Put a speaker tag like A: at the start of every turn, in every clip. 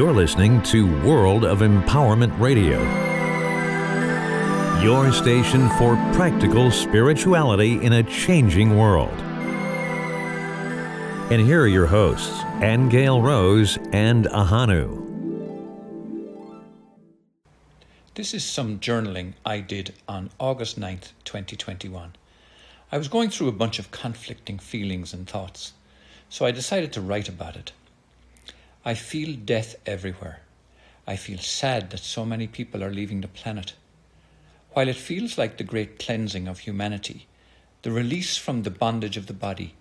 A: You're listening to World of Empowerment Radio, your station for practical spirituality in a changing world. And here are your hosts, Angel Rose and Ahanu.
B: This is some journaling I did on August 9th, 2021. I was going through a bunch of conflicting feelings and thoughts, so I decided to write about it. I feel death everywhere. I feel sad that so many people are leaving the planet. While it feels like the great cleansing of humanity, the release from the bondage of the body,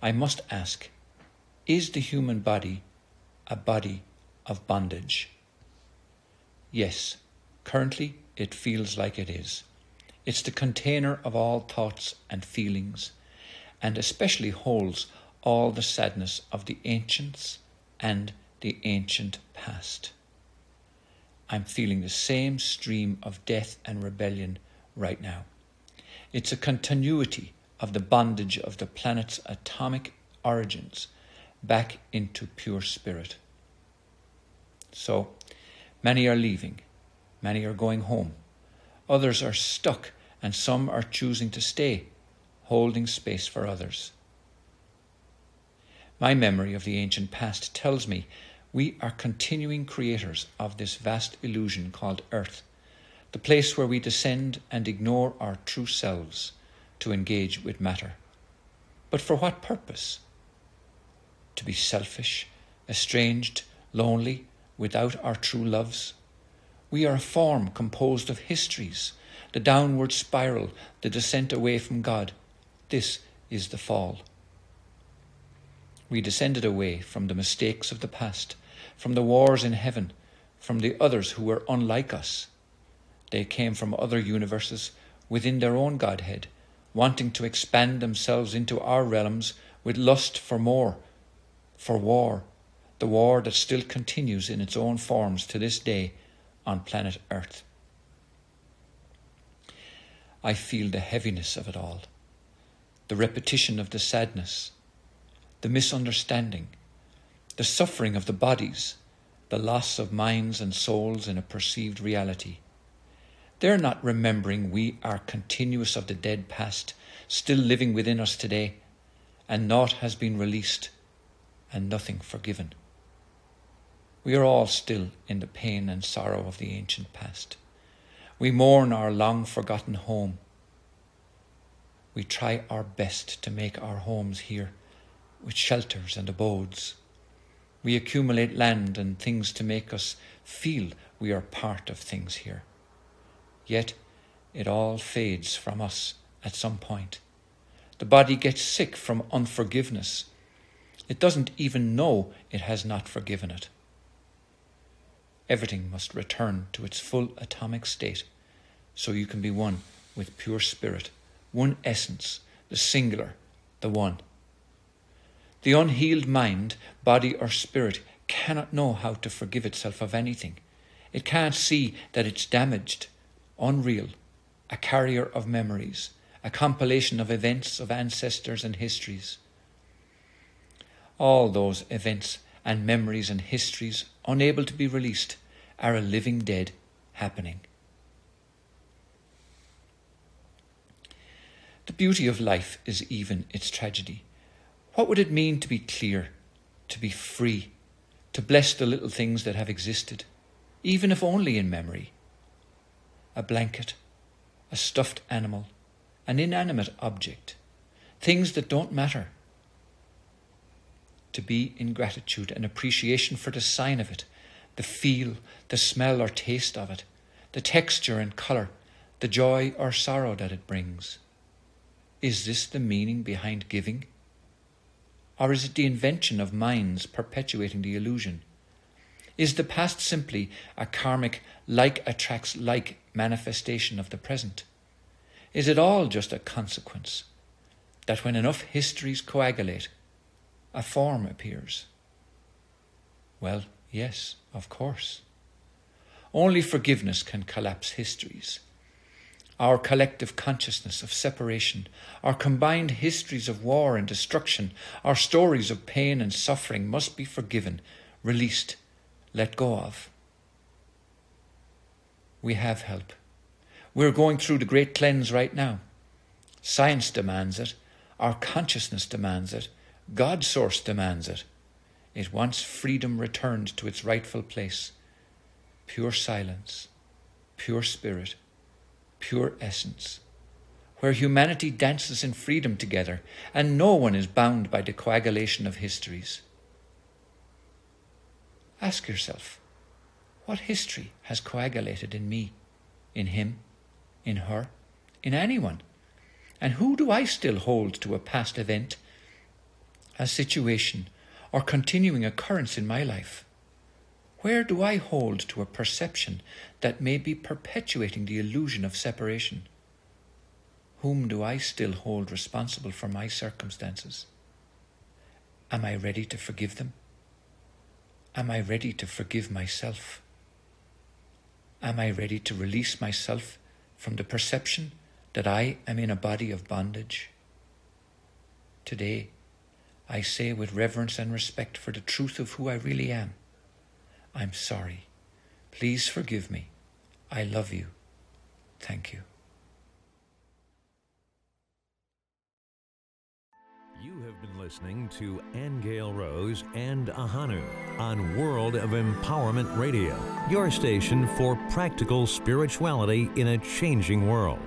B: I must ask is the human body a body of bondage? Yes, currently it feels like it is. It's the container of all thoughts and feelings, and especially holds all the sadness of the ancients and the ancient past. I'm feeling the same stream of death and rebellion right now. It's a continuity of the bondage of the planet's atomic origins back into pure spirit. So, many are leaving, many are going home, others are stuck, and some are choosing to stay, holding space for others. My memory of the ancient past tells me we are continuing creators of this vast illusion called Earth, the place where we descend and ignore our true selves to engage with matter. But for what purpose? To be selfish, estranged, lonely, without our true loves? We are a form composed of histories, the downward spiral, the descent away from God. This is the fall. We descended away from the mistakes of the past, from the wars in heaven, from the others who were unlike us. They came from other universes within their own Godhead, wanting to expand themselves into our realms with lust for more, for war, the war that still continues in its own forms to this day on planet Earth. I feel the heaviness of it all, the repetition of the sadness, the misunderstanding, the suffering of the bodies, the loss of minds and souls in a perceived reality. They're not remembering we are continuous of the dead past, still living within us today, and naught has been released and nothing forgiven. We are all still in the pain and sorrow of the ancient past. We mourn our long forgotten home. We try our best to make our homes here with shelters and abodes. We accumulate land and things to make us feel we are part of things here. Yet it all fades from us at some point. The body gets sick from unforgiveness. It doesn't even know it has not forgiven it. Everything must return to its full atomic state so you can be one with pure spirit, one essence, the singular, the one. The unhealed mind, body, or spirit cannot know how to forgive itself of anything. It can't see that it's damaged, unreal, a carrier of memories, a compilation of events of ancestors and histories. All those events and memories and histories, unable to be released, are a living dead happening. The beauty of life is even its tragedy. What would it mean to be clear, to be free, to bless the little things that have existed, even if only in memory? A blanket, a stuffed animal, an inanimate object, things that don't matter. To be in gratitude and appreciation for the sign of it, the feel, the smell or taste of it, the texture and colour, the joy or sorrow that it brings. Is this the meaning behind giving? Or is it the invention of minds perpetuating the illusion? Is the past simply a karmic like attracts like manifestation of the present? Is it all just a consequence that when enough histories coagulate, a form appears? Well, yes, of course. Only forgiveness can collapse histories our collective consciousness of separation, our combined histories of war and destruction, our stories of pain and suffering must be forgiven, released, let go of. We have help. We're going through the great cleanse right now. Science demands it. Our consciousness demands it. God's source demands it. It wants freedom returned to its rightful place. Pure silence, pure spirit, pure essence, where humanity dances in freedom together and no one is bound by the coagulation of histories. Ask yourself, what history has coagulated in me, in him, in her, in anyone? And who do I still hold to a past event, a situation, or continuing occurrence in my life? Where do I hold to a perception that may be perpetuating the illusion of separation? Whom do I still hold responsible for my circumstances? Am I ready to forgive them? Am I ready to forgive myself? Am I ready to release myself from the perception that I am in a body of bondage? Today, I say with reverence and respect for the truth of who I really am, I'm sorry. Please forgive me. I love you. Thank you.
A: You have been listening to Angel Rose and Ahanu on World of Empowerment Radio, your station for practical spirituality in a changing world.